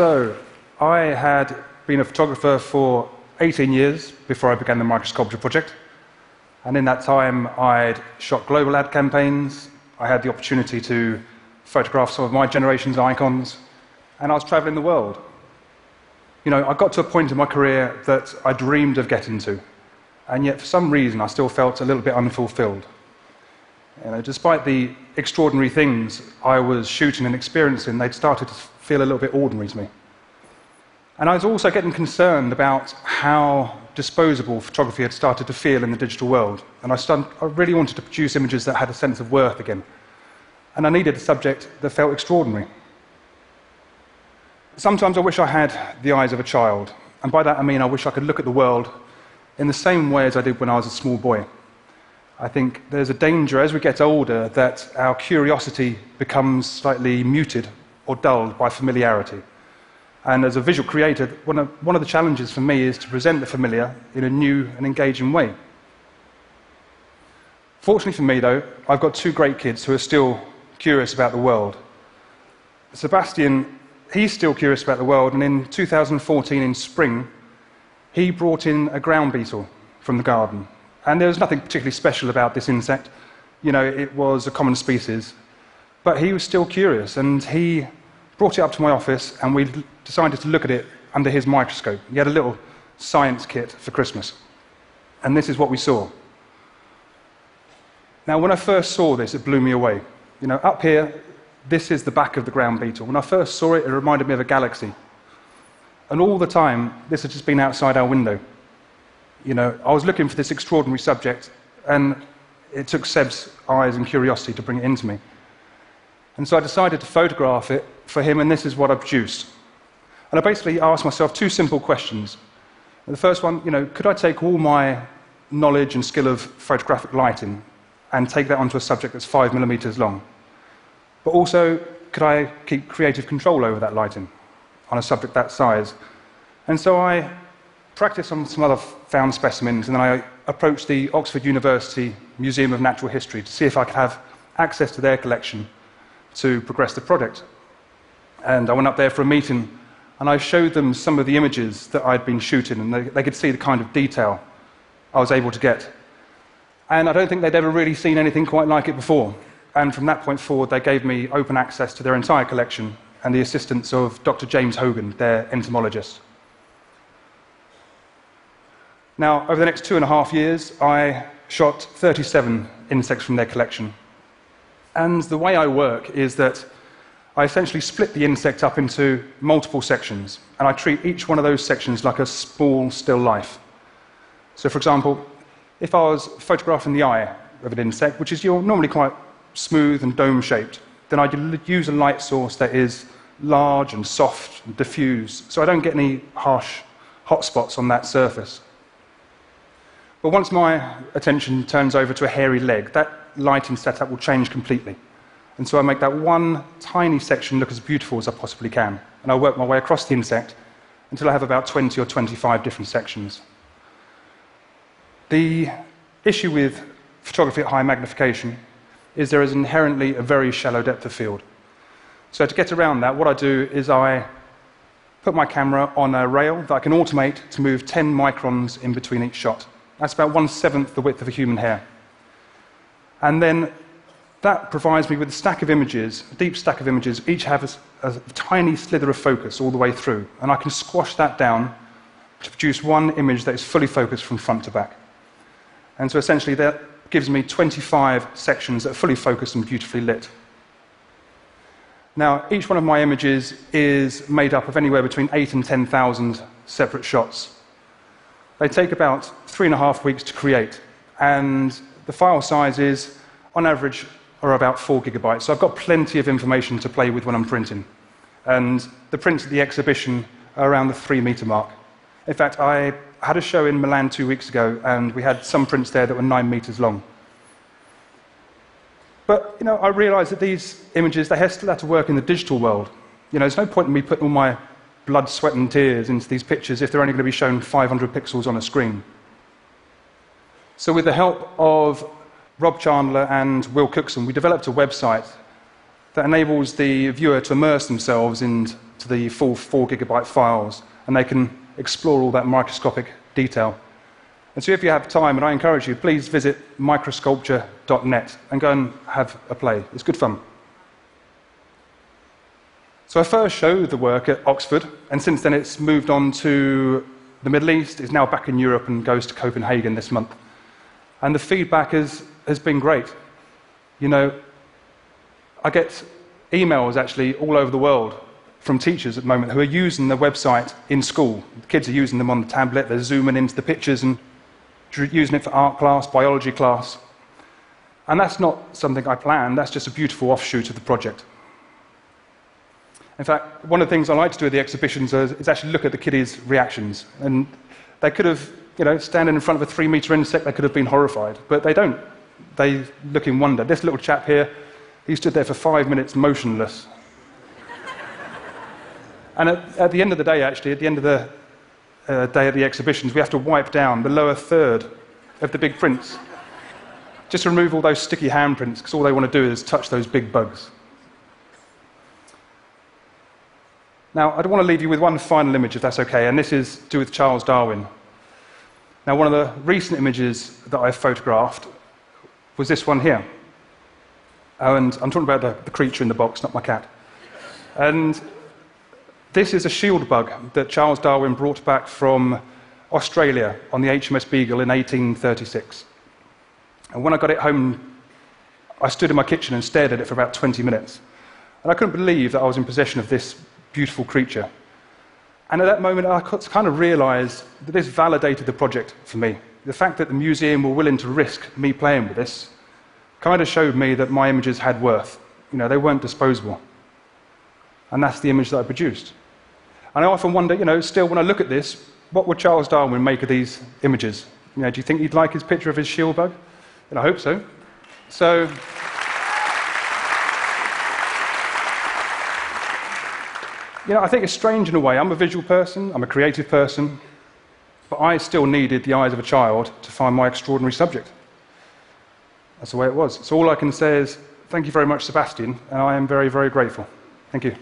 So, I had been a photographer for 18 years before I began the Microsculpture project. And in that time, I'd shot global ad campaigns. I had the opportunity to photograph some of my generation's icons. And I was traveling the world. You know, I got to a point in my career that I dreamed of getting to. And yet, for some reason, I still felt a little bit unfulfilled. You know, despite the extraordinary things I was shooting and experiencing, they'd started to feel a little bit ordinary to me. And I was also getting concerned about how disposable photography had started to feel in the digital world. And I, started, I really wanted to produce images that had a sense of worth again. And I needed a subject that felt extraordinary. Sometimes I wish I had the eyes of a child. And by that I mean I wish I could look at the world in the same way as I did when I was a small boy. I think there's a danger as we get older that our curiosity becomes slightly muted or dulled by familiarity. And as a visual creator, one of, one of the challenges for me is to present the familiar in a new and engaging way. Fortunately for me, though, I've got two great kids who are still curious about the world. Sebastian, he's still curious about the world, and in 2014, in spring, he brought in a ground beetle from the garden. And there was nothing particularly special about this insect. You know, it was a common species. But he was still curious, and he brought it up to my office, and we decided to look at it under his microscope. He had a little science kit for Christmas. And this is what we saw. Now, when I first saw this, it blew me away. You know, up here, this is the back of the ground beetle. When I first saw it, it reminded me of a galaxy. And all the time, this had just been outside our window. You know, I was looking for this extraordinary subject, and it took Seb's eyes and curiosity to bring it into me. And so I decided to photograph it for him, and this is what I produced. And I basically asked myself two simple questions. The first one, you know, could I take all my knowledge and skill of photographic lighting and take that onto a subject that's five millimeters long? But also, could I keep creative control over that lighting on a subject that size? And so I practiced on some other found specimens, and then I approached the Oxford University Museum of Natural History to see if I could have access to their collection to progress the project. And I went up there for a meeting, and I showed them some of the images that I'd been shooting, and they, they could see the kind of detail I was able to get. And I don't think they'd ever really seen anything quite like it before. And from that point forward, they gave me open access to their entire collection and the assistance of Dr. James Hogan, their entomologist. Now, over the next two and a half years, I shot 37 insects from their collection. And the way I work is that I essentially split the insect up into multiple sections, and I treat each one of those sections like a small, still life. So, for example, if I was photographing the eye of an insect, which is normally quite smooth and dome shaped, then I'd use a light source that is large and soft and diffuse, so I don't get any harsh hot spots on that surface. But once my attention turns over to a hairy leg, that lighting setup will change completely. And so I make that one tiny section look as beautiful as I possibly can. And I work my way across the insect until I have about 20 or 25 different sections. The issue with photography at high magnification is there is inherently a very shallow depth of field. So to get around that, what I do is I put my camera on a rail that I can automate to move 10 microns in between each shot. That's about one seventh the width of a human hair. And then that provides me with a stack of images, a deep stack of images, each have a, a, tiny slither of focus all the way through. And I can squash that down to produce one image that is fully focused from front to back. And so essentially that gives me 25 sections that are fully focused and beautifully lit. Now, each one of my images is made up of anywhere between 8 and 10,000 separate shots. They take about three and a half weeks to create, and the file sizes, on average, are about four gigabytes. So I've got plenty of information to play with when I'm printing. And the prints at the exhibition are around the three meter mark. In fact, I had a show in Milan two weeks ago, and we had some prints there that were nine meters long. But you know, I realized that these images they still have to work in the digital world. You know, there's no point in me putting all my blood, sweat, and tears into these pictures if they're only going to be shown 500 pixels on a screen. So, with the help of Rob Chandler and Will Cookson, we developed a website that enables the viewer to immerse themselves into the full 4 gigabyte files and they can explore all that microscopic detail. And so, if you have time, and I encourage you, please visit microsculpture.net and go and have a play. It's good fun. So, I first showed the work at Oxford, and since then it's moved on to the Middle East, is now back in Europe, and goes to Copenhagen this month. And the feedback has, has been great. You know, I get emails actually all over the world from teachers at the moment who are using the website in school. The kids are using them on the tablet, they're zooming into the pictures and using it for art class, biology class. And that's not something I planned, that's just a beautiful offshoot of the project. In fact, one of the things I like to do at the exhibitions is, actually look at the kiddies' reactions. And they could have, you know, standing in front of a three metre insect, they could have been horrified, but they don't. They look in wonder. This little chap here, he stood there for five minutes motionless. and at, at, the end of the day, actually, at the end of the uh, day at the exhibitions, we have to wipe down the lower third of the big prints. Just to remove all those sticky handprints, because all they want to do is touch those big bugs. Now, I want to leave you with one final image, if that's okay, and this is to do with Charles Darwin. Now, one of the recent images that I photographed was this one here. Oh, and I'm talking about the, the creature in the box, not my cat. And this is a shield bug that Charles Darwin brought back from Australia on the HMS Beagle in 1836. And when I got it home, I stood in my kitchen and stared at it for about 20 minutes. And I couldn't believe that I was in possession of this beautiful creature. And at that moment, I kind of realized that this validated the project for me. The fact that the museum were willing to risk me playing with this kind of showed me that my images had worth. You know, they weren't disposable. And that's the image that I produced. And I often wonder, you know, still when I look at this, what would Charles Darwin make of these images? You know, do you think he'd like his picture of his shield bug? And I hope so. So. You know, I think it's strange in a way. I'm a visual person, I'm a creative person, but I still needed the eyes of a child to find my extraordinary subject. That's the way it was. So all I can say is, thank you very much, Sebastian, and I am very, very grateful. Thank you.